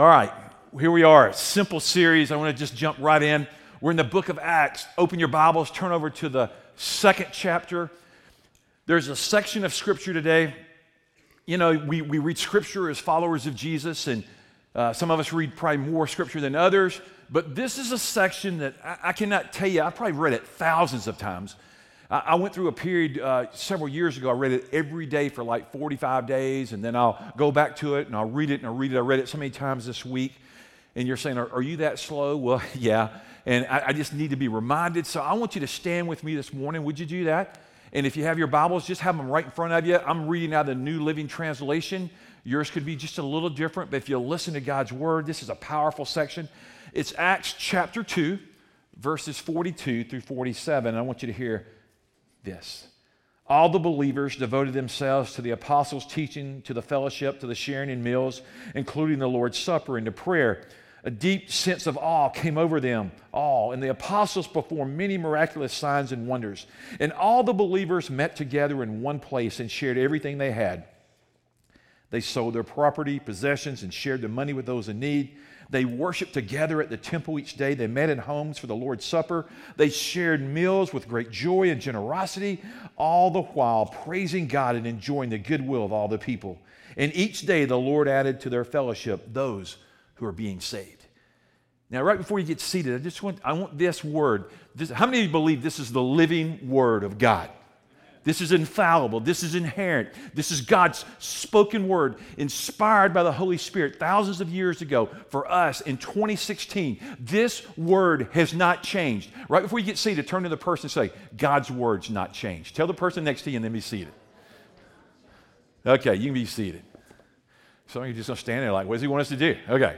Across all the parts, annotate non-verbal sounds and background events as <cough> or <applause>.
All right, here we are. Simple series. I want to just jump right in. We're in the book of Acts. Open your Bibles, turn over to the second chapter. There's a section of scripture today. You know, we, we read scripture as followers of Jesus, and uh, some of us read probably more scripture than others. But this is a section that I, I cannot tell you, I've probably read it thousands of times. I went through a period uh, several years ago. I read it every day for like 45 days, and then I'll go back to it and I'll read it and I'll read it. I read it so many times this week. And you're saying, Are, are you that slow? <laughs> Well, yeah. And I, I, just need to be reminded. So I want you to stand with me this morning. Would you do that? And if you have your Bibles, just have them right in front of you. I'm reading out of the New Living Translation. Yours could be just a little different, but if you listen to God's Word, this is a powerful section. It's Acts chapter 2, verses 42 through 47. I want you to hear this. All the believers devoted themselves to the apostles' teaching, to the fellowship, to the sharing in meals, including the Lord's Supper, and to prayer. A deep sense of awe came over them all, and the apostles performed many miraculous signs and wonders. And all the believers met together in one place and shared everything they had. They sold their property, possessions, and shared the money with those in need. They worshiped together at the temple each day. They met in homes for the Lord's Supper. They shared meals with great joy and generosity, all the while praising God and enjoying the goodwill of all the people. And each day the Lord added to their fellowship those who are being saved. Now, right before you get seated, I just want, I want this word. This, how many of you believe this is the living word of God? This is infallible. This is inerrant. This is God's spoken word, inspired by the Holy Spirit thousands of years ago for us in 2016. This word has not changed. Right before you get seated, turn to the person and say, God's word's not changed. Tell the person next to you and then be seated. Okay, you can be seated. Some of you just don't stand there like, what does he want us to do? Okay.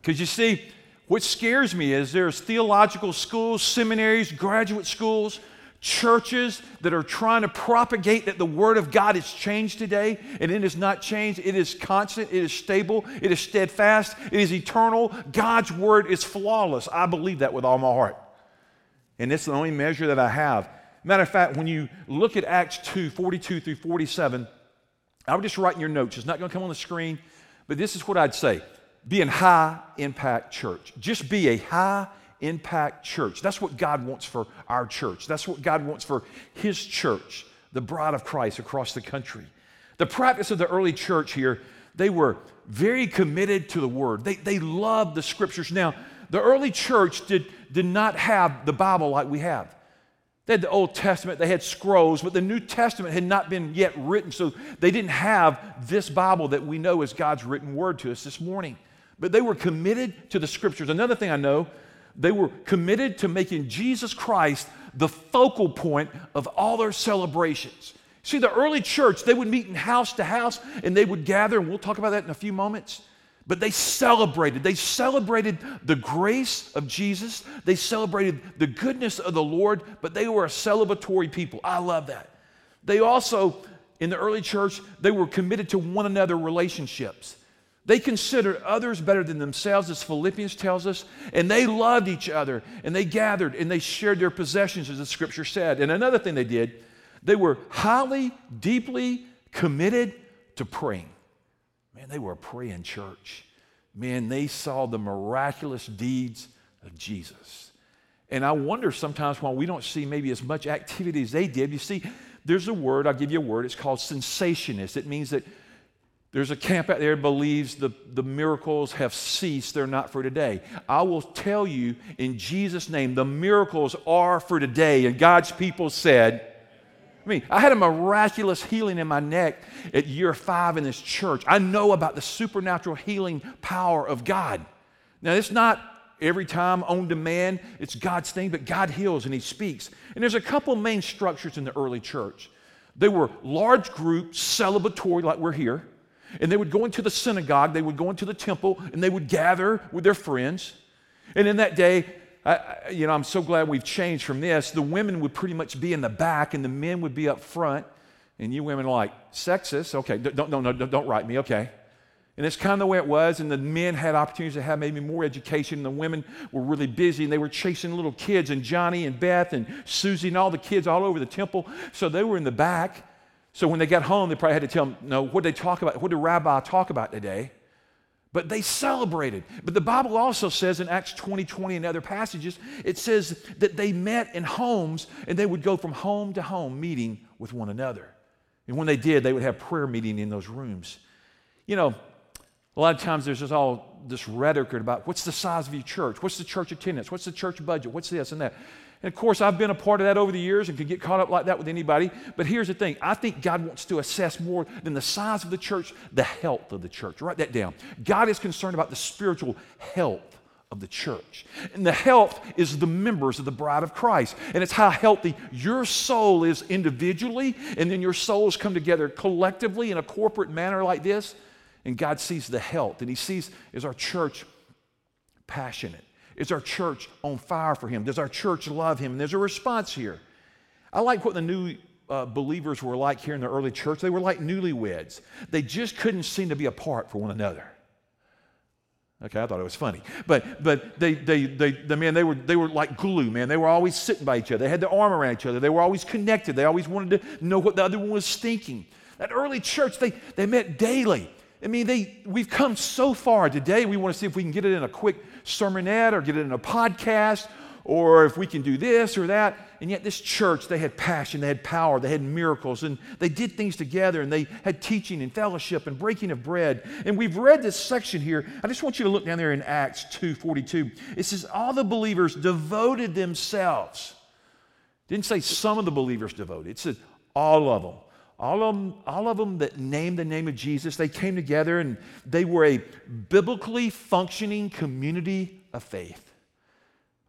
Because you see, what scares me is there's theological schools, seminaries, graduate schools churches that are trying to propagate that the Word of God has changed today, and it has not changed. It is constant, it is stable, it is steadfast, it is eternal. God's Word is flawless. I believe that with all my heart. And it's the only measure that I have. Matter of fact, when you look at Acts 2 42 through 47, I would just write in your notes. It's not going to come on the screen, but this is what I'd say be a high impact church. Just be a high impact church. That's what God wants for our church. That's what God wants for His church, the bride of Christ across the country. The practice of the early church here, they were very committed to the Word. They, they loved the Scriptures. Now, the early church did, did not have the Bible like we have. They had the Old Testament, they had scrolls, but the New Testament had not been yet written, so they didn't have this Bible that we know as God's written word to us this morning. But they were committed to the Scriptures. Another thing I know they were committed to making Jesus Christ the focal point of all their celebrations. See, the early church, they would meet in house to house and they would gather, and we'll talk about that in a few moments. But they celebrated. They celebrated the grace of Jesus. They celebrated the goodness of the Lord, but they were a celebratory people. I love that. They also, in the early church, they were committed to one another relationships. They considered others better than themselves, as Philippians tells us, and they loved each other, and they gathered, and they shared their possessions, as the scripture said. And another thing they did, they were highly, deeply committed to praying. Man, they were a praying church. Man, they saw the miraculous deeds of Jesus. And I wonder sometimes why we don't see maybe as much activity as they did. You see, there's a word, I'll give you a word, it's called cessationist. It means that there's a camp out there that believes the, the miracles have ceased, they're not for today. I will tell you in Jesus' name, the miracles are for today. And God's people said, I mean, I had a miraculous healing in my neck at year five in this church. I know about the supernatural healing power of God. Now, it's not every time on demand, it's God's thing, but God heals and He speaks. And there's a couple main structures in the early church. They were large groups, celebratory, like we're here. And they would go into the synagogue, they would go into the temple, and they would gather with their friends. And in that day, I, you know, I'm so glad we've changed from this. The women would pretty much be in the back, and the men would be up front. And you women are like, sexist? Okay, don't, don't, don't, don't write me, okay. And it's kind of the way it was. And the men had opportunities to have maybe more education. And the women were really busy and they were chasing little kids and Johnny and Beth and Susie and all the kids all over the temple. So they were in the back. So when they got home, they probably had to tell them, no, what did they talk about? What did Rabbi talk about today? But they celebrated. But the Bible also says in Acts 20 20 and other passages, it says that they met in homes and they would go from home to home meeting with one another. And when they did, they would have prayer meeting in those rooms. You know, a lot of times there's just all this rhetoric about what's the size of your church? What's the church attendance? What's the church budget? What's this and that? And of course, I've been a part of that over the years and can get caught up like that with anybody. But here's the thing I think God wants to assess more than the size of the church, the health of the church. Write that down. God is concerned about the spiritual health of the church. And the health is the members of the bride of Christ. And it's how healthy your soul is individually, and then your souls come together collectively in a corporate manner like this. And God sees the health, and He sees, is our church passionate? Is our church on fire for Him? Does our church love Him? And there's a response here. I like what the new uh, believers were like here in the early church. They were like newlyweds, they just couldn't seem to be apart for one another. Okay, I thought it was funny. But but they they they the man they were they were like glue, man. They were always sitting by each other. They had their arm around each other. They were always connected. They always wanted to know what the other one was thinking. That early church, they they met daily. I mean, they we've come so far today. We want to see if we can get it in a quick sermonette or get it in a podcast or if we can do this or that. And yet, this church, they had passion, they had power, they had miracles, and they did things together, and they had teaching and fellowship and breaking of bread. And we've read this section here. I just want you to look down there in Acts 2:42. It says, All the believers devoted themselves. didn't say some of the believers devoted, it said all of them. All of, them, all of them that named the name of Jesus, they came together and they were a biblically functioning community of faith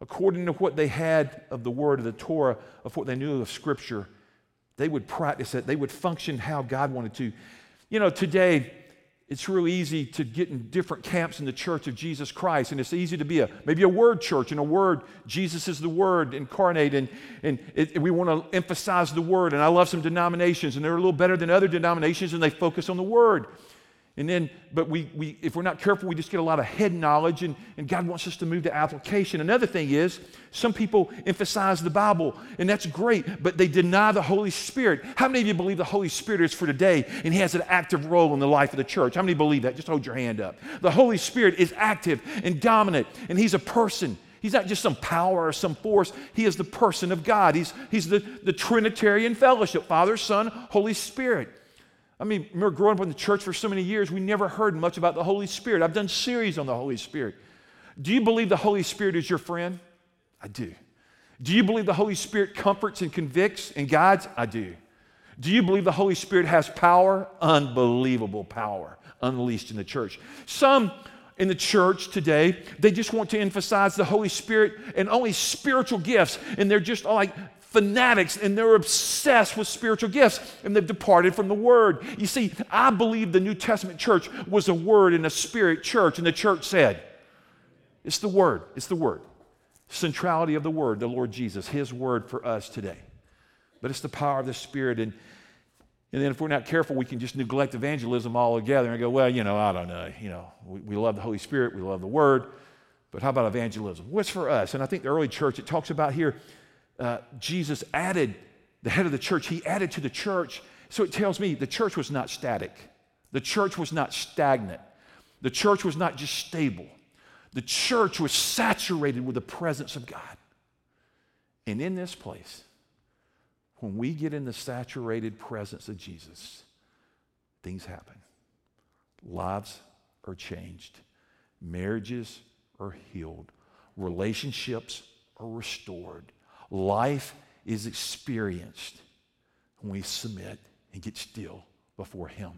according to what they had of the word of the Torah, of what they knew of Scripture, they would practice it. They would function how God wanted to. You know, today, it's real easy to get in different camps in the church of Jesus Christ, and it's easy to be a maybe a word church and a word. Jesus is the word incarnate, and, and it, we want to emphasize the word. And I love some denominations, and they're a little better than other denominations, and they focus on the word. And then, but we, we, if we're not careful, we just get a lot of head knowledge, and, and God wants us to move to application. Another thing is, some people emphasize the Bible, and that's great, but they deny the Holy Spirit. How many of you believe the Holy Spirit is for today and He has an active role in the life of the church? How many believe that? Just hold your hand up. The Holy Spirit is active and dominant, and He's a person. He's not just some power or some force. He is the person of God. He's, he's the, the Trinitarian fellowship Father, Son, Holy Spirit. I mean, remember growing up in the church for so many years, we never heard much about the Holy Spirit. I've done series on the Holy Spirit. Do you believe the Holy Spirit is your friend? I do. Do you believe the Holy Spirit comforts and convicts and guides? I do. Do you believe the Holy Spirit has power? Unbelievable power unleashed in the church. Some in the church today, they just want to emphasize the Holy Spirit and only spiritual gifts, and they're just like fanatics and they're obsessed with spiritual gifts and they've departed from the Word. You see, I believe the New Testament church was a Word and a Spirit church, and the church said, It's the Word, it's the Word. Centrality of the Word, the Lord Jesus, His Word for us today. But it's the power of the Spirit. And, and then if we're not careful, we can just neglect evangelism altogether and go, well, you know, I don't know. You know, we, we love the Holy Spirit, we love the Word, but how about evangelism? What's for us? And I think the early church, it talks about here uh, Jesus added, the head of the church, he added to the church. So it tells me the church was not static, the church was not stagnant, the church was not just stable. The church was saturated with the presence of God. And in this place, when we get in the saturated presence of Jesus, things happen. Lives are changed, marriages are healed, relationships are restored, Life is experienced when we submit and get still before Him.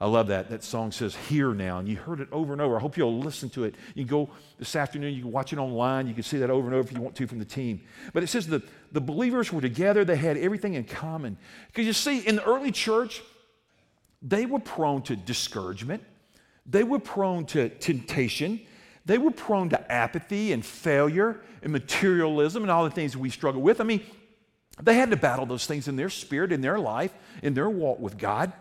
I love that. That song says, Here now. And you heard it over and over. I hope you'll listen to it. You go this afternoon, you can watch it online. You can see that over and over if you want to from the team. But it says that the believers were together, they had everything in common. Because you see, in the early church, they were prone to discouragement, they were prone to temptation, they were prone to apathy and failure and materialism and all the things we struggle with. I mean, they had to battle those things in their spirit, in their life, in their walk with God.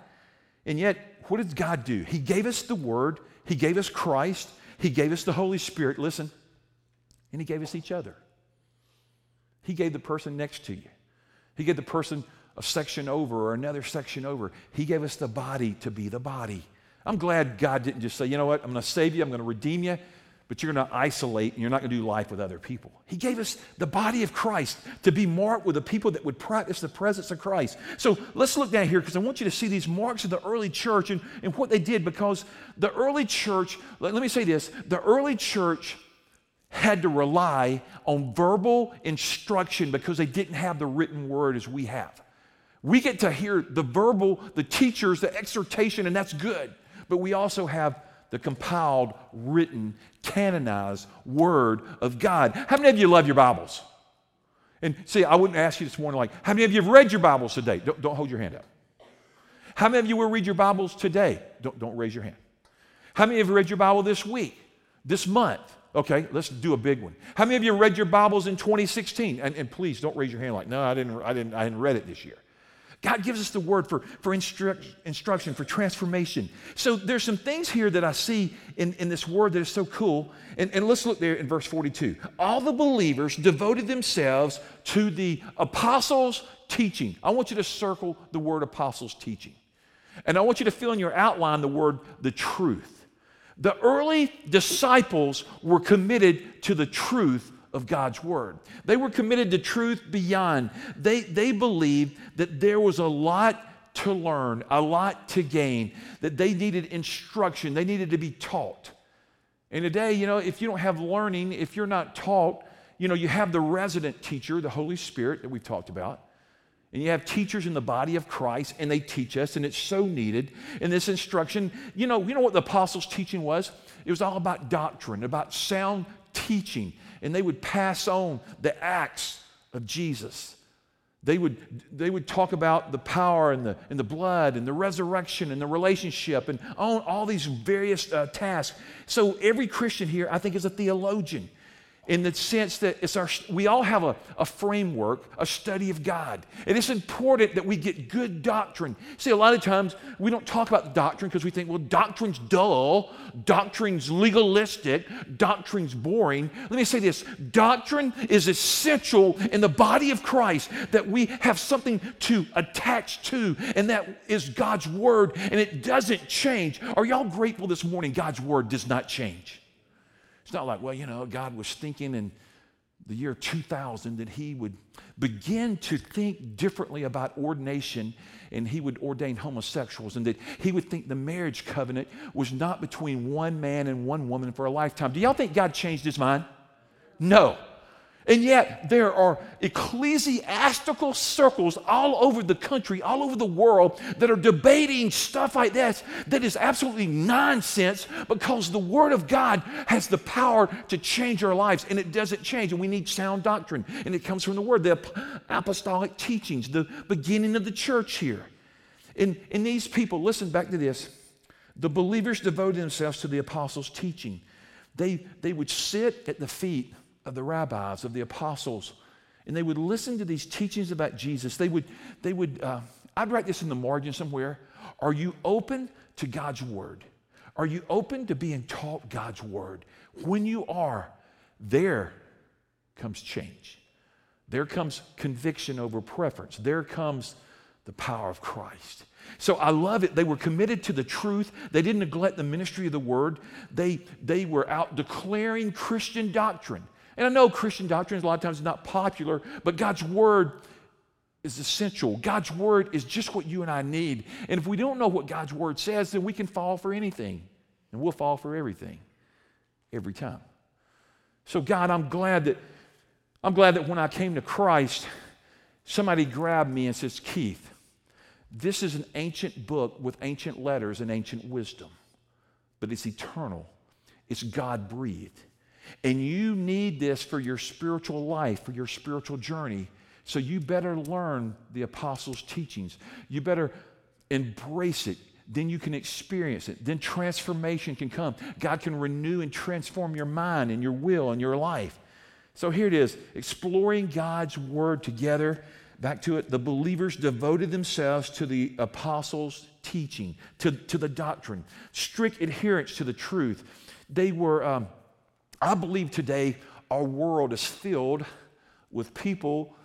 And yet, what did God do? He gave us the Word, He gave us Christ, He gave us the Holy Spirit, listen, and He gave us each other. He gave the person next to you, He gave the person a section over or another section over. He gave us the body to be the body. I'm glad God didn't just say, you know what, I'm going to save you, I'm going to redeem you, but you're going to isolate and you're not going to do life with other people. He gave us the body of Christ to be marked with the people that would practice the presence of Christ. So let's look down here because I want you to see these marks of the early church and, and what they did because the early church, let, let me say this the early church had to rely on verbal instruction because they didn't have the written word as we have. We get to hear the verbal, the teachers, the exhortation, and that's good. But we also have the compiled, written, canonized Word of God. How many of you love your Bibles? And see, I wouldn't ask you this morning, like, how many of you have read your Bibles today? Don't, don't hold your hand up. How many of you will read your Bibles today? Don't, don't raise your hand. How many of you read your Bible this week, this month? Okay, let's do a big one. How many of you read your Bibles in 2016? And, and please don't raise your hand like, no, I didn't, I didn't, I didn't read it this year. God gives us the word for, for instru- instruction, for transformation. So there's some things here that I see in, in this word that is so cool. And, and let's look there in verse 42. All the believers devoted themselves to the apostles' teaching. I want you to circle the word apostles' teaching. And I want you to fill in your outline the word the truth. The early disciples were committed to the truth of God's word. They were committed to truth beyond. They, they believed that there was a lot to learn, a lot to gain, that they needed instruction, they needed to be taught. And today, you know, if you don't have learning, if you're not taught, you know, you have the resident teacher, the Holy Spirit that we've talked about. And you have teachers in the body of Christ, and they teach us, and it's so needed. in this instruction, you know, you know what the apostles' teaching was? It was all about doctrine, about sound teaching and they would pass on the acts of Jesus. They would, they would talk about the power and the, and the blood and the resurrection and the relationship and all, all these various uh, tasks. So, every Christian here, I think, is a theologian in the sense that it's our, we all have a, a framework, a study of God. And it's important that we get good doctrine. See, a lot of times we don't talk about doctrine because we think, well, doctrine's dull, doctrine's legalistic, doctrine's boring. Let me say this doctrine is essential in the body of Christ that we have something to attach to, and that is God's Word, and it doesn't change. Are y'all grateful this morning God's Word does not change? It's not like, well, you know, God was thinking in the year 2000 that he would begin to think differently about ordination and he would ordain homosexuals and that he would think the marriage covenant was not between one man and one woman for a lifetime. Do y'all think God changed his mind? No. And yet, there are ecclesiastical circles all over the country, all over the world, that are debating stuff like this that is absolutely nonsense because the Word of God has the power to change our lives, and it doesn't change. And we need sound doctrine, and it comes from the Word, the apostolic teachings, the beginning of the church here. And, and these people, listen back to this the believers devoted themselves to the apostles' teaching. They, they would sit at the feet of the rabbis, of the apostles, and they would listen to these teachings about Jesus. They would, they would uh, I'd write this in the margin somewhere. Are you open to God's word? Are you open to being taught God's word? When you are, there comes change. There comes conviction over preference. There comes the power of Christ. So I love it. They were committed to the truth. They didn't neglect the ministry of the word. They, they were out declaring Christian doctrine. And I know Christian doctrine is a lot of times not popular, but God's word is essential. God's word is just what you and I need. And if we don't know what God's word says, then we can fall for anything. And we'll fall for everything every time. So God, I'm glad that I'm glad that when I came to Christ, somebody grabbed me and says, "Keith, this is an ancient book with ancient letters and ancient wisdom, but it's eternal. It's God breathed. And you need this for your spiritual life, for your spiritual journey. So you better learn the apostles' teachings. You better embrace it. Then you can experience it. Then transformation can come. God can renew and transform your mind and your will and your life. So here it is exploring God's word together. Back to it. The believers devoted themselves to the apostles' teaching, to, to the doctrine, strict adherence to the truth. They were. Um, I believe today our world is filled with people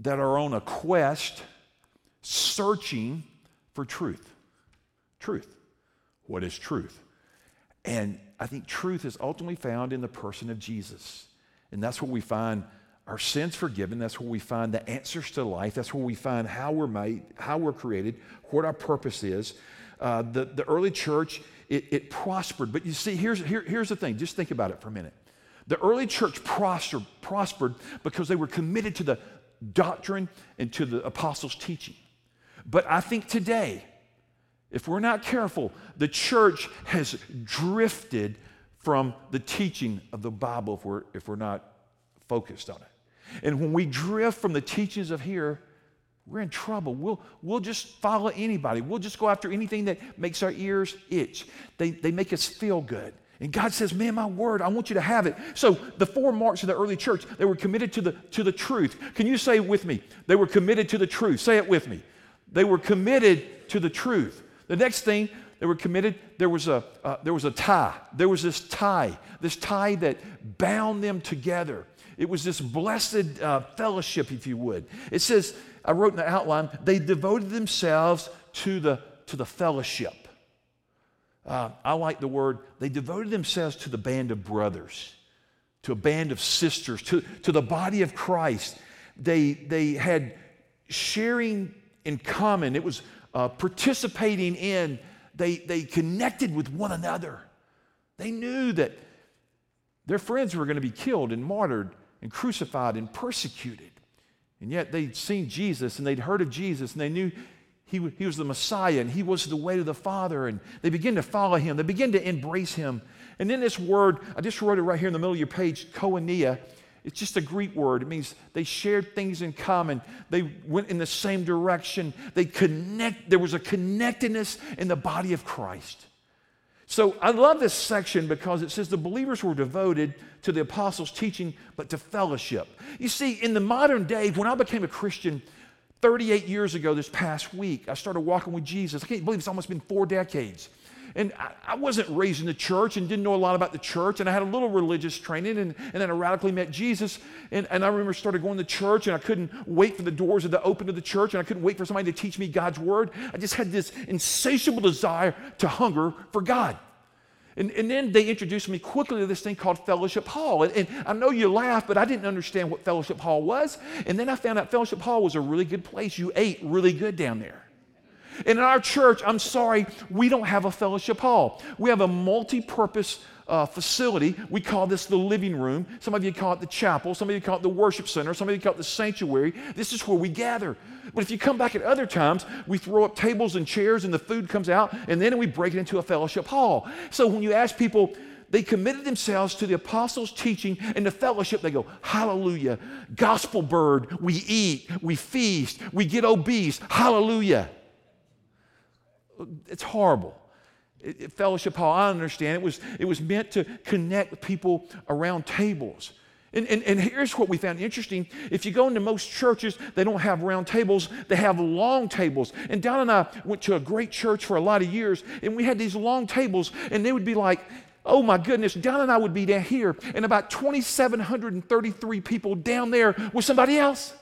that are on a quest searching for truth. Truth. what is truth? And I think truth is ultimately found in the person of Jesus. And that's where we find our sins forgiven. That's where we find the answers to life. That's where we find how we're made, how we're created, what our purpose is. Uh, the, the early church, it, it prospered. But you see, here's, here, here's the thing just think about it for a minute. The early church prospered, prospered because they were committed to the doctrine and to the apostles' teaching. But I think today, if we're not careful, the church has drifted from the teaching of the Bible if we're, if we're not focused on it. And when we drift from the teachings of here, we're in trouble. We'll, we'll just follow anybody. We'll just go after anything that makes our ears itch. They, they make us feel good. And God says, Man, my word, I want you to have it. So the four marks of the early church, they were committed to the, to the truth. Can you say with me? They were committed to the truth. Say it with me. They were committed to the truth. The next thing, they were committed, there was a, uh, there was a tie. There was this tie, this tie that bound them together. It was this blessed uh, fellowship, if you would. It says, I wrote in the outline, they devoted themselves to the, to the fellowship. Uh, I like the word, they devoted themselves to the band of brothers, to a band of sisters, to, to the body of Christ. They, they had sharing in common, it was uh, participating in, they, they connected with one another. They knew that their friends were going to be killed and martyred and crucified and persecuted. And yet they'd seen Jesus and they'd heard of Jesus and they knew he, he was the Messiah and he was the way to the Father. And they begin to follow him, they begin to embrace him. And then this word, I just wrote it right here in the middle of your page, koinonia. It's just a Greek word. It means they shared things in common. They went in the same direction. They connect. There was a connectedness in the body of Christ. So I love this section because it says the believers were devoted to the apostles' teaching, but to fellowship. You see, in the modern day, when I became a Christian, 38 years ago, this past week, I started walking with Jesus. I can't believe it's almost been four decades. And I, I, wasn't raised in the church and didn't know a lot about the church. And I had a little religious training. And, and then I radically met Jesus. And, and I remember started going to church and I couldn't wait for the doors of the open to the church. And I couldn't wait for somebody to teach me God's word. I just had this insatiable desire to hunger for God. And, and then they introduced me quickly to this thing called Fellowship Hall. And, and, I know you laugh, but I didn't understand what Fellowship Hall was. And then I found out Fellowship Hall was a really good place. You ate really good down there. And in our church, I'm sorry, we don't have a fellowship hall. We have a multi purpose uh, facility. We call this the living room. Some of you call it the chapel. Some of you call it the worship center. Some of you call it the sanctuary. This is where we gather. But if you come back at other times, we throw up tables and chairs and the food comes out, and then we break it into a fellowship hall. So when you ask people, they committed themselves to the apostles' teaching and the fellowship. They go, Hallelujah. Gospel bird, we eat, we feast, we get obese. Hallelujah. It's horrible fellowship hall, I understand. It was, it was meant to connect people around tables. And, and, and, here's what we found interesting. If you go into most churches, they don't have round tables, they have long tables. And Don and I went to a great church for a lot of years, and we had these long tables, and they would be like, oh my goodness, Don and I would be down here, and about 2,733 people down there with somebody else.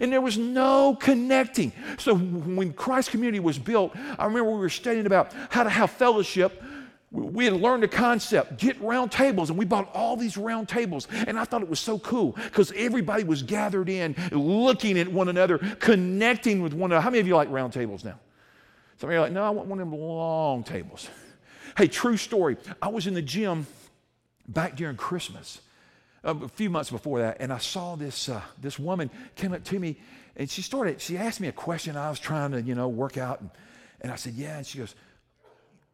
And there was no connecting. So when Christ Community was built, I remember we were studying about how to have fellowship. We had learned the concept, get round tables, and we bought all these round tables. And I thought it was so cool because everybody was gathered in, looking at one another, connecting with one another. How many of you like round tables now? Some of you are like, no, I want one of them long tables. Hey, true story. I was in the gym back during Christmas a few months before that, and I saw this, uh, this woman came up to me, and she started, she asked me a question I was trying to, you know, work out, and, and I said, yeah, and she goes,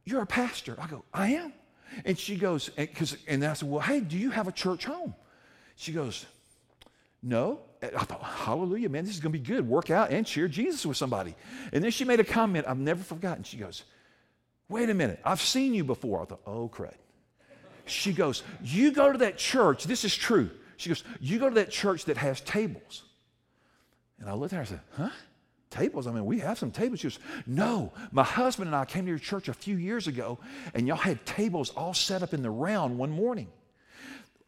you're a pastor. I go, I am. And she goes, and, cause, and I said, well, hey, do you have a church home? She goes, no. I thought, hallelujah, man, this is going to be good. Work out and share Jesus with somebody. And then she made a comment I've never forgotten. She goes, wait a minute, I've seen you before. I thought, oh, crud. She goes, You go to that church, this is true. She goes, You go to that church that has tables. And I looked at her and said, Huh? Tables? I mean, we have some tables. She goes, No, my husband and I came to your church a few years ago, and y'all had tables all set up in the round one morning.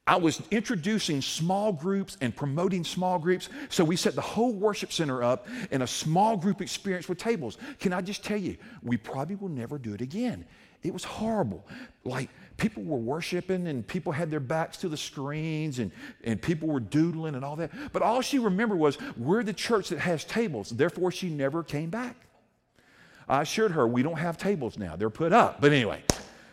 I was introducing small groups and promoting small groups. So we set the whole worship center up in a small group experience with tables. Can I just tell you, we probably will never do it again. It was horrible. Like people were worshiping and people had their backs to the screens and, and people were doodling and all that. But all she remembered was, we're the church that has tables. Therefore, she never came back. I assured her, we don't have tables now. They're put up. But anyway,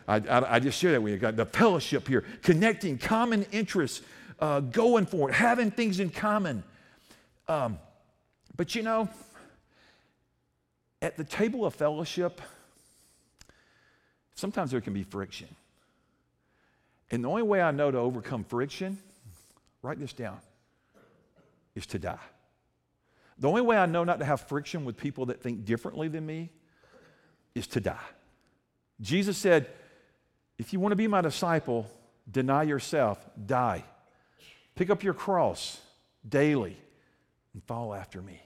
I, I, I just share that with you. Got the fellowship here, connecting, common interests, uh, going for it, having things in common. Um, but you know, at the table of fellowship, sometimes there can be friction. And the only way I know to overcome friction, write this down, is to die. The only way I know not to have friction with people that think differently than me is to die. Jesus said, if you want to be my disciple, deny yourself, die. Pick up your cross daily and follow after me.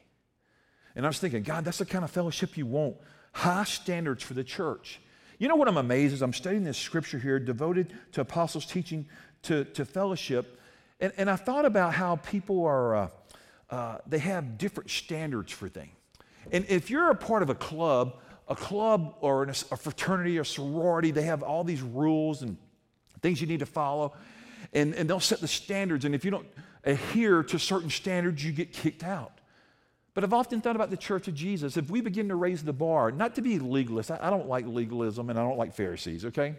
And I was thinking, God, that's the kind of fellowship you want. High standards for the church. You know what I'm amazed is I'm studying this scripture here devoted to apostles' teaching to, to fellowship. And, and I thought about how people are, uh, uh, they have different standards for things. And if you're a part of a club, a club or a fraternity or sorority, they have all these rules and things you need to follow. And, and they'll set the standards. And if you don't adhere to certain standards, you get kicked out. But I've often thought about the church of Jesus. If we begin to raise the bar, not to be legalist, I, I don't like legalism and I don't like Pharisees, okay?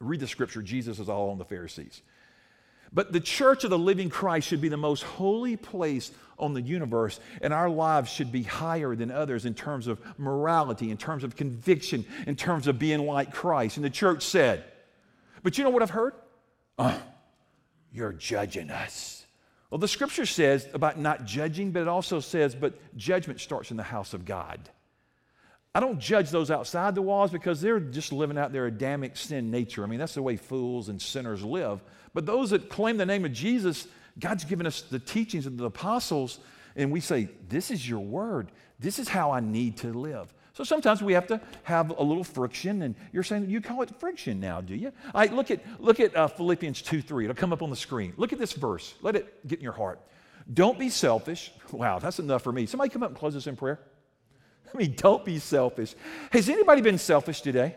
Read the scripture, Jesus is all on the Pharisees. But the church of the living Christ should be the most holy place on the universe, and our lives should be higher than others in terms of morality, in terms of conviction, in terms of being like Christ. And the church said, But you know what I've heard? Uh, you're judging us. Well, the scripture says about not judging, but it also says, But judgment starts in the house of God. I don't judge those outside the walls because they're just living out their Adamic sin nature. I mean, that's the way fools and sinners live. But those that claim the name of Jesus, God's given us the teachings of the apostles, and we say, This is your word. This is how I need to live. So sometimes we have to have a little friction, and you're saying you call it friction now, do you? All right, look at look at uh, Philippians 2 3. It'll come up on the screen. Look at this verse. Let it get in your heart. Don't be selfish. Wow, that's enough for me. Somebody come up and close us in prayer. I mean, don't be selfish. Has anybody been selfish today?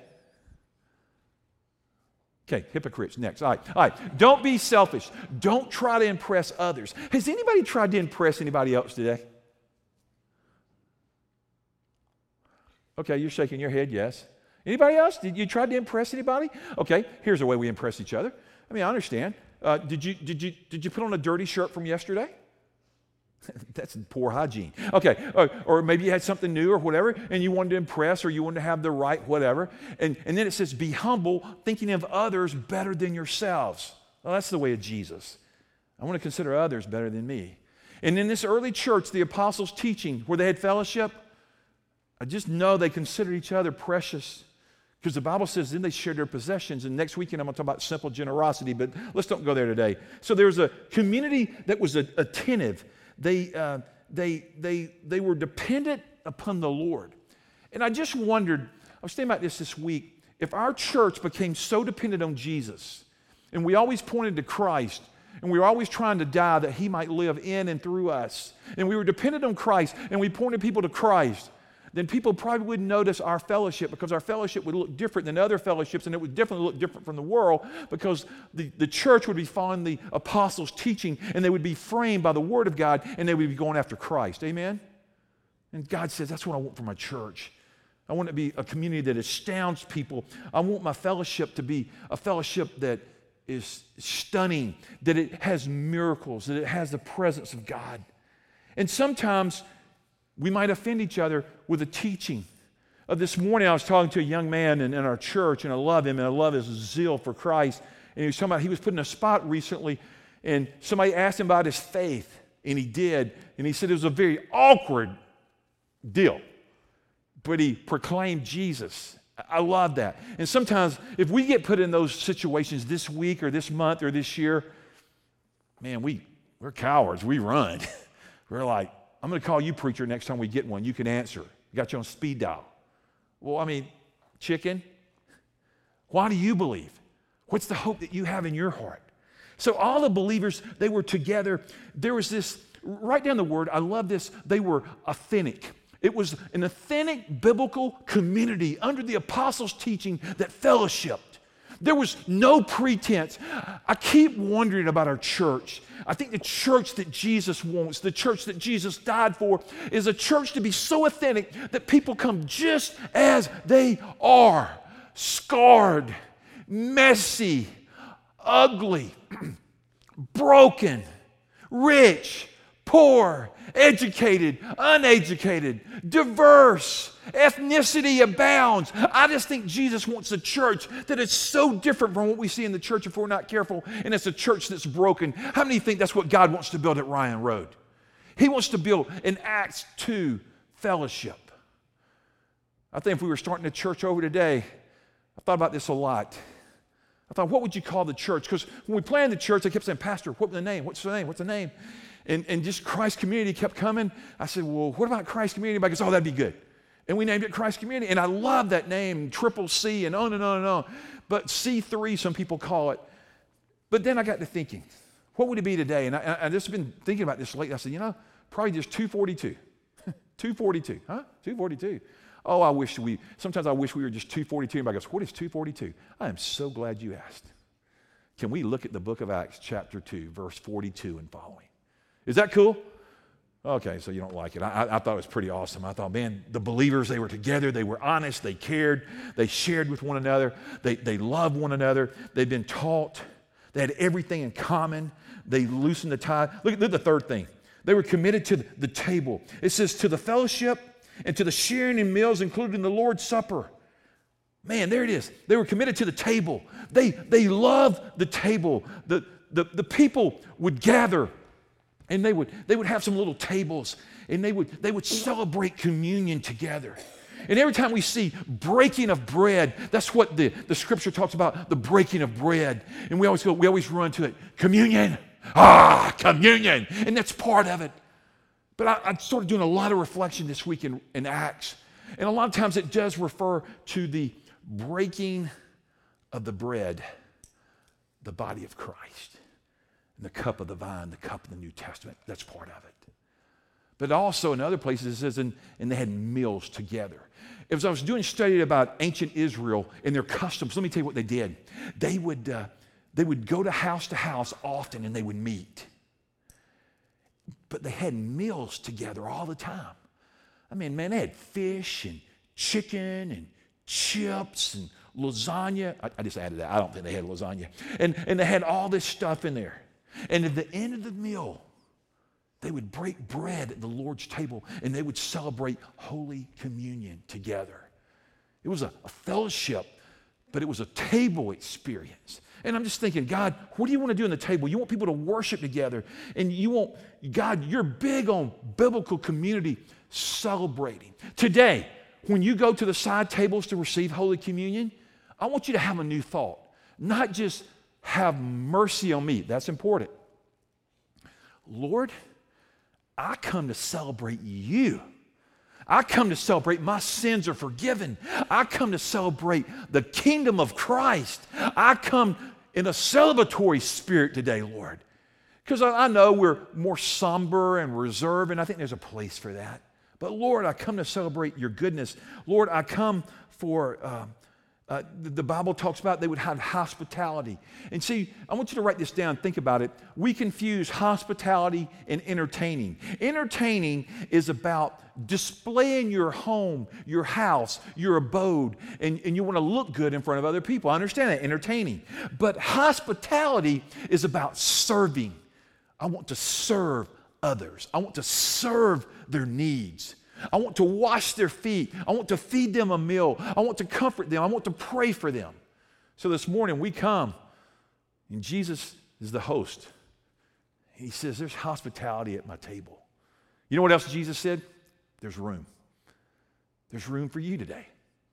Okay, hypocrites next. All right, all right. Don't be selfish. Don't try to impress others. Has anybody tried to impress anybody else today? Okay, you're shaking your head, yes. Anybody else? Did you try to impress anybody? Okay, here's a way we impress each other. I mean, I understand. Uh, did, you, did, you, did you put on a dirty shirt from yesterday? <laughs> That's poor hygiene. Okay, or, or, maybe you had something new or whatever, and you wanted to impress or you wanted to have the right whatever. And, and then it says, be humble, thinking of others better than yourselves. Well, that's the way of Jesus. I want to consider others better than me. And in this early church, the apostles' teaching, where they had fellowship, I just know they considered each other precious. Because the Bible says then they shared their possessions. And next weekend I'm going to talk about simple generosity, but let's don't go there today. So there was a community that was attentive they, uh, they, they, they were dependent upon the Lord. And I just wondered, I was thinking about this this week, if our church became so dependent on Jesus and we always pointed to Christ and we were always trying to die that he might live in and through us, and we were dependent on Christ and we pointed people to Christ, then people probably wouldn't notice our fellowship because our fellowship would look different than other fellowships and it would definitely look different from the world because the, the church would be following the apostles' teaching and they would be framed by the Word of God and they would be going after Christ. Amen? And God says, That's what I want for my church. I want it to be a community that astounds people. I want my fellowship to be a fellowship that is stunning, that it has miracles, that it has the presence of God. And sometimes we might offend each other with a teaching. Uh, this morning, I was talking to a young man in, in our church, and I love him, and I love his zeal for Christ. And he was talking about he was put in a spot recently, and somebody asked him about his faith, and he did. And he said it was a very awkward deal, but he proclaimed Jesus. I love that. And sometimes, if we get put in those situations this week or this month or this year, man, we, we're cowards. We run. <laughs> we're like, I'm going to call you preacher next time we get one. You can answer. You got you on speed dial. Well, I mean, chicken, why do you believe? What's the hope that you have in your heart? So all the believers, they were together. There was this, write down the word, I love this, they were authentic. It was an authentic biblical community under the apostles' teaching that fellowshiped. There was no pretense. I keep wondering about our church. I think the church that Jesus wants, the church that Jesus died for, is a church to be so authentic that people come just as they are scarred, messy, ugly, <clears throat> broken, rich, poor, educated, uneducated, diverse, ethnicity abounds. I just think Jesus wants a church that is so different from what we see in the church if we're not careful, and it's a church that's broken. How many think that's what God wants to build at Ryan Road? He wants to build an Acts 2 fellowship. I think if we were starting a church over today, I thought about this a lot. I thought, what would you call the church? Because when we planned the church, I kept saying, Pastor, what's the name? What's the name? What's the name? And, and just Christ Community kept coming. I said, Well, what about Christ Community? Everybody goes, Oh, that'd be good. And we named it Christ Community. And I love that name, triple C, and on and on and on. But C3, some people call it. But then I got to thinking, what would it be today? And I, I just been thinking about this lately. I said, you know, probably just 242. <laughs> 242, huh? 242. Oh, I wish we, sometimes I wish we were just 242. Everybody goes, what is 242? I am so glad you asked. Can we look at the book of Acts, chapter 2, verse 42 and following? Is that cool? Okay, so you don't like it. I, I, thought it was pretty awesome. I thought, man, the believers, they were together, they were honest, they cared, they shared with one another, they, they loved one another, they'd been taught, they had everything in common, they loosened the tie. Look, look at the third thing. They were committed to the table. It says, to the fellowship and to the sharing in meals, including the Lord's Supper. Man, there it is. They were committed to the table. They, they loved the table. The, the, the people would gather and they would, they would have some little tables and they would, they would celebrate communion together. And every time we see breaking of bread, that's what the, the scripture talks about the breaking of bread. And we always go, we always run to it communion. Ah, communion. And that's part of it. But I, I started doing a lot of reflection this week in, in Acts. And a lot of times it does refer to the breaking of the bread, the body of Christ the cup of the vine, the cup of the New Testament. That's part of it. But also in other places it says, and, and they had meals together. As I was doing a study about ancient Israel and their customs, let me tell you what they did. They would, uh, they would go to house to house often and they would meet. But they had meals together all the time. I mean, man, they had fish and chicken and chips and lasagna. I, I just added that. I don't think they had lasagna. And, and they had all this stuff in there. And at the end of the meal, they would break bread at the Lord's table and they would celebrate Holy Communion together. It was a, a, fellowship, but it was a table experience. And I'm just thinking, God, what do you want to do in the table? You want people to worship together. And you want, God, you're big on biblical community celebrating. Today, when you go to the side tables to receive Holy Communion, I want you to have a new thought. Not just have mercy on me. That's important. Lord, I come to celebrate you. I come to celebrate my sins are forgiven. I come to celebrate the kingdom of Christ. I come in a celebratory spirit today, Lord. Because I, know we're more somber and reserved, and I think there's a place for that. But Lord, I come to celebrate your goodness. Lord, I come for uh, uh, the, the Bible talks about they would have hospitality. And see, I want you to write this down, think about it. We confuse hospitality and entertaining. Entertaining is about displaying your home, your house, your abode, and, and you want to look good in front of other people. I understand that, entertaining. But hospitality is about serving. I want to serve others, I want to serve their needs. I want to wash their feet. I want to feed them a meal. I want to comfort them. I want to pray for them. So this morning we come, and Jesus is the host. He says, There's hospitality at my table. You know what else Jesus said? There's room. There's room for you today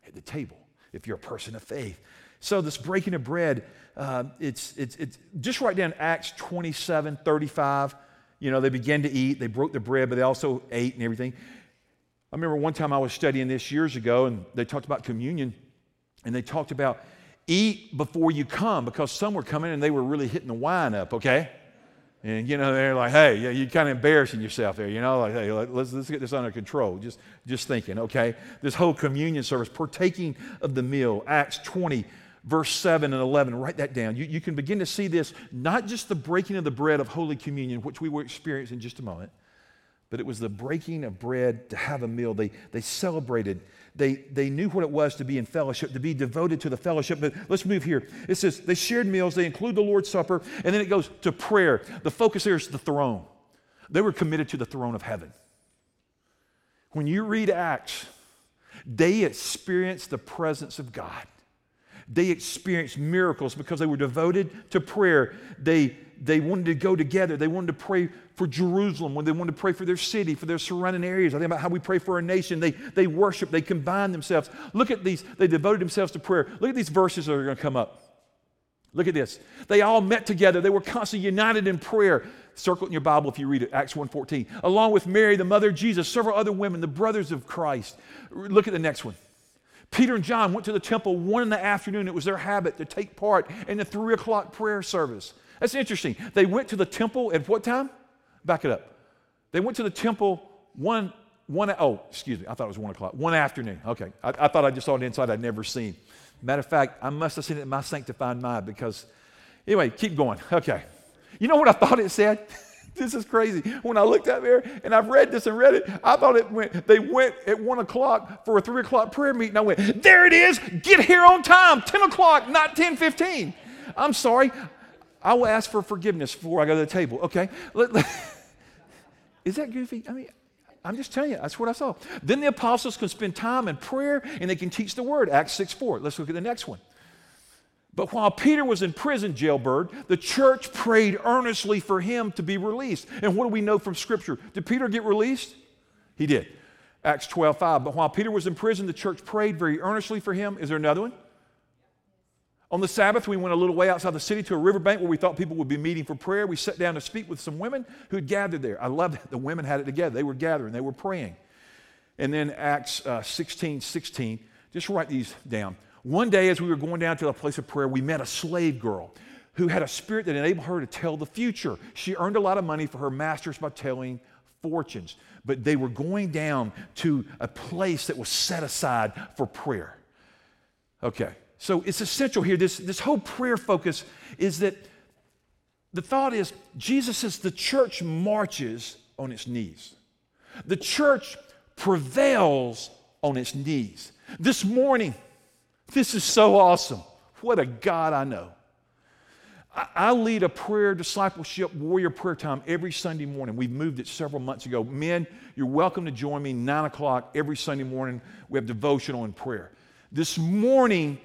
at the table if you're a person of faith. So, this breaking of bread, uh, it's, it's, it's just write down Acts 27 35. You know, they began to eat, they broke the bread, but they also ate and everything. I remember one time I was studying this years ago, and they talked about communion, and they talked about eat before you come because some were coming and they were really hitting the wine up, okay? And, you know, they're like, hey, yeah, you're kind of embarrassing yourself there, you know, like, hey, let's, let's get this under control. Just, just thinking, okay? This whole communion service, partaking of the meal, Acts 20, verse 7 and 11. Write that down. You, you can begin to see this, not just the breaking of the bread of Holy Communion, which we will experience in just a moment, but it was the breaking of bread to have a meal. They, they celebrated they, they knew what it was to be in fellowship, to be devoted to the fellowship. But let's move here. It says they shared meals, they include the Lord's Supper, and then it goes to prayer. The focus here is the throne. They were committed to the throne of heaven. When you read Acts, they experienced the presence of God. They experienced miracles because they were devoted to prayer. They, they wanted to go together. They wanted to pray for Jerusalem, when they wanted to pray for their city, for their surrounding areas. I think about how we pray for our nation. They, they worship, they combine themselves. Look at these, they devoted themselves to prayer. Look at these verses that are going to come up. Look at this. They all met together. They were constantly united in prayer. Circle it in your Bible if you read it, Acts 1.14. Along with Mary, the mother of Jesus, several other women, the brothers of Christ. Look at the next one. Peter and John went to the temple one in the afternoon. It was their habit to take part in the three o'clock prayer service. That's interesting. They went to the temple at what time? Back it up. They went to the temple one, one oh, excuse me, I thought it was one o'clock. One afternoon. Okay. I, I thought I just saw an inside I'd never seen. Matter of fact, I must have seen it in my sanctified mind because, anyway, keep going. Okay. You know what I thought it said? <laughs> this is crazy. When I looked up there and I've read this and read it, I thought it went, they went at one o'clock for a three o'clock prayer meeting. I went, there it is. Get here on time. 10 o'clock, not 10 15. I'm sorry. I will ask for forgiveness before I go to the table. Okay. <laughs> Is that goofy? I mean, I'm just telling you, that's what I saw. Then the apostles can spend time in prayer and they can teach the word. Acts 6 4. Let's look at the next one. But while Peter was in prison, jailbird, the church prayed earnestly for him to be released. And what do we know from Scripture? Did Peter get released? He did. Acts 12 5. But while Peter was in prison, the church prayed very earnestly for him. Is there another one? On the Sabbath, we went a little way outside the city to a riverbank where we thought people would be meeting for prayer. We sat down to speak with some women who had gathered there. I love that. The women had it together. They were gathering, they were praying. And then Acts uh, 16 16, just write these down. One day, as we were going down to a place of prayer, we met a slave girl who had a spirit that enabled her to tell the future. She earned a lot of money for her masters by telling fortunes, but they were going down to a place that was set aside for prayer. Okay, so it's essential here. This, this whole prayer focus is that the thought is Jesus says the church marches on its knees. The church prevails on its knees. This morning, this is so awesome. What a God I know. I, lead a prayer discipleship warrior prayer time every Sunday morning. We've moved it several months ago. Men, you're welcome to join me 9 o'clock every Sunday morning. We have devotional and prayer. This morning,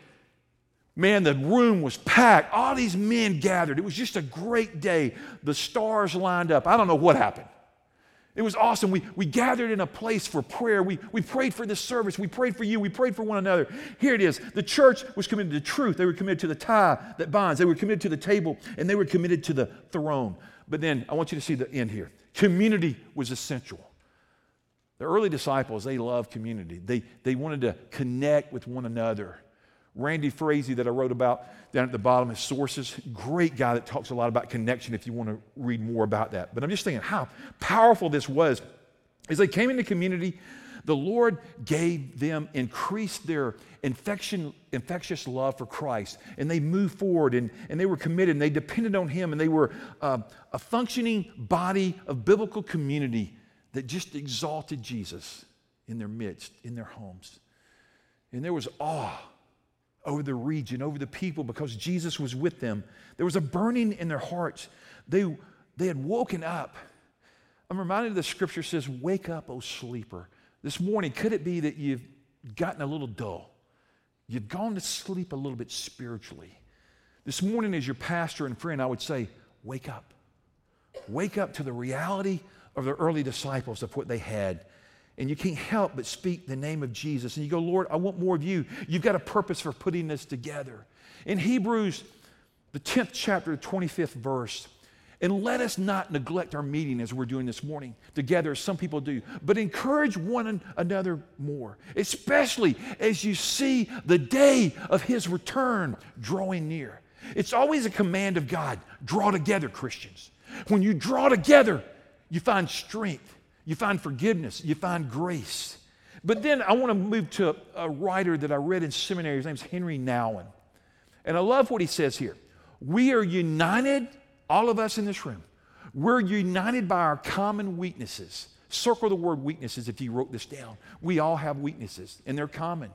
Man, the room was packed. All these men gathered. It was just a great day. The stars lined up. I don't know what happened. It was awesome. We, we gathered in a place for prayer. We, we prayed for this service. We prayed for you. We prayed for one another. Here it is. The church was committed to truth. They were committed to the tie that binds. They were committed to the table, and they were committed to the throne. But then I want you to see the end here. Community was essential. The early disciples, they loved community. They, they wanted to connect with one another. Randy Frazee, that I wrote about down at the bottom, his sources, great guy that talks a lot about connection if you want to read more about that. But I'm just thinking how powerful this was. As they came into community, the Lord gave them, increased their infection, infectious love for Christ, and they moved forward and, and they were committed and they depended on Him and they were uh, a functioning body of biblical community that just exalted Jesus in their midst, in their homes. And there was awe over the region, over the people, because Jesus was with them. There was a burning in their hearts. They, they had woken up. I'm reminded of the scripture says, Wake up, O sleeper. This morning, could it be that you've gotten a little dull? You've gone to sleep a little bit spiritually. This morning, as your pastor and friend, I would say, Wake up. Wake up to the reality of the early disciples of what they had and you can't help but speak the name of Jesus. And you go, Lord, I want more of you. You've got a purpose for putting this together. In Hebrews, the 10th chapter, 25th verse, And let us not neglect our meeting as we're doing this morning together, as some people do, but encourage one another more, especially as you see the day of his return drawing near. It's always a command of God draw together, Christians. When you draw together, you find strength, you find forgiveness, you find grace. But then I want to move to a, writer that I read in seminary. His name's Henri Nouwen. And I love what he says here. We are united all of us in this room, we're united by our common weaknesses. Circle the word weaknesses if you wrote this down. We all have weaknesses, and they're common.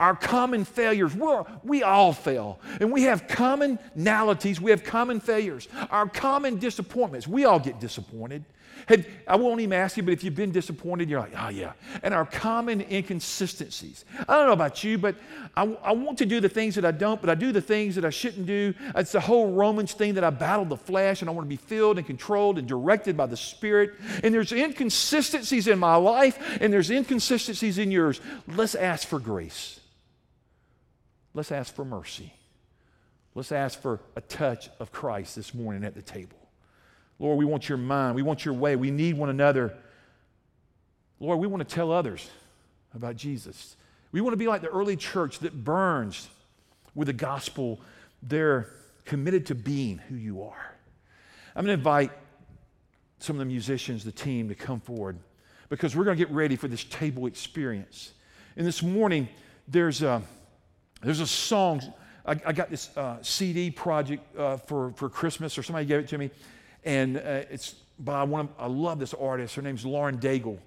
Our common failures, we're, we all fail. And we have commonalities, we have common failures. Our common disappointments, we all get disappointed. Have, I won't even ask you, but if you've been disappointed, you're like, oh, yeah. And our common inconsistencies. I don't know about you, but I, I want to do the things that I don't, but I do the things that I shouldn't do. It's the whole Romans thing that I battle the flesh and I want to be filled and controlled and directed by the Spirit. And there's inconsistencies in my life and there's inconsistencies in yours. Let's ask for grace. Let's ask for mercy. Let's ask for a touch of Christ this morning at the table. Lord, we want your mind. We want your way. We need one another. Lord, we want to tell others about Jesus. We want to be like the early church that burns with the gospel. They're committed to being who you are. I'm going to invite some of the musicians, the team, to come forward because we're going to get ready for this table experience. And this morning, there's a, there's a song. I, I got this uh, CD project uh, for, for Christmas, or somebody gave it to me and uh, it's by one of, I love this artist. Her name's Lauren Daigle.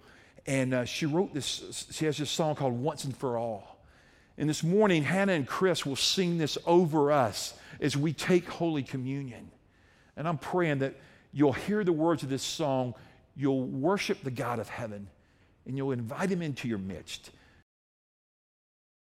And uh, she wrote this, she has this song called Once and For All. And this morning, Hannah and Chris will sing this over us as we take Holy Communion. And I'm praying that you'll hear the words of this song, you'll worship the God of heaven, and you'll invite him into your midst.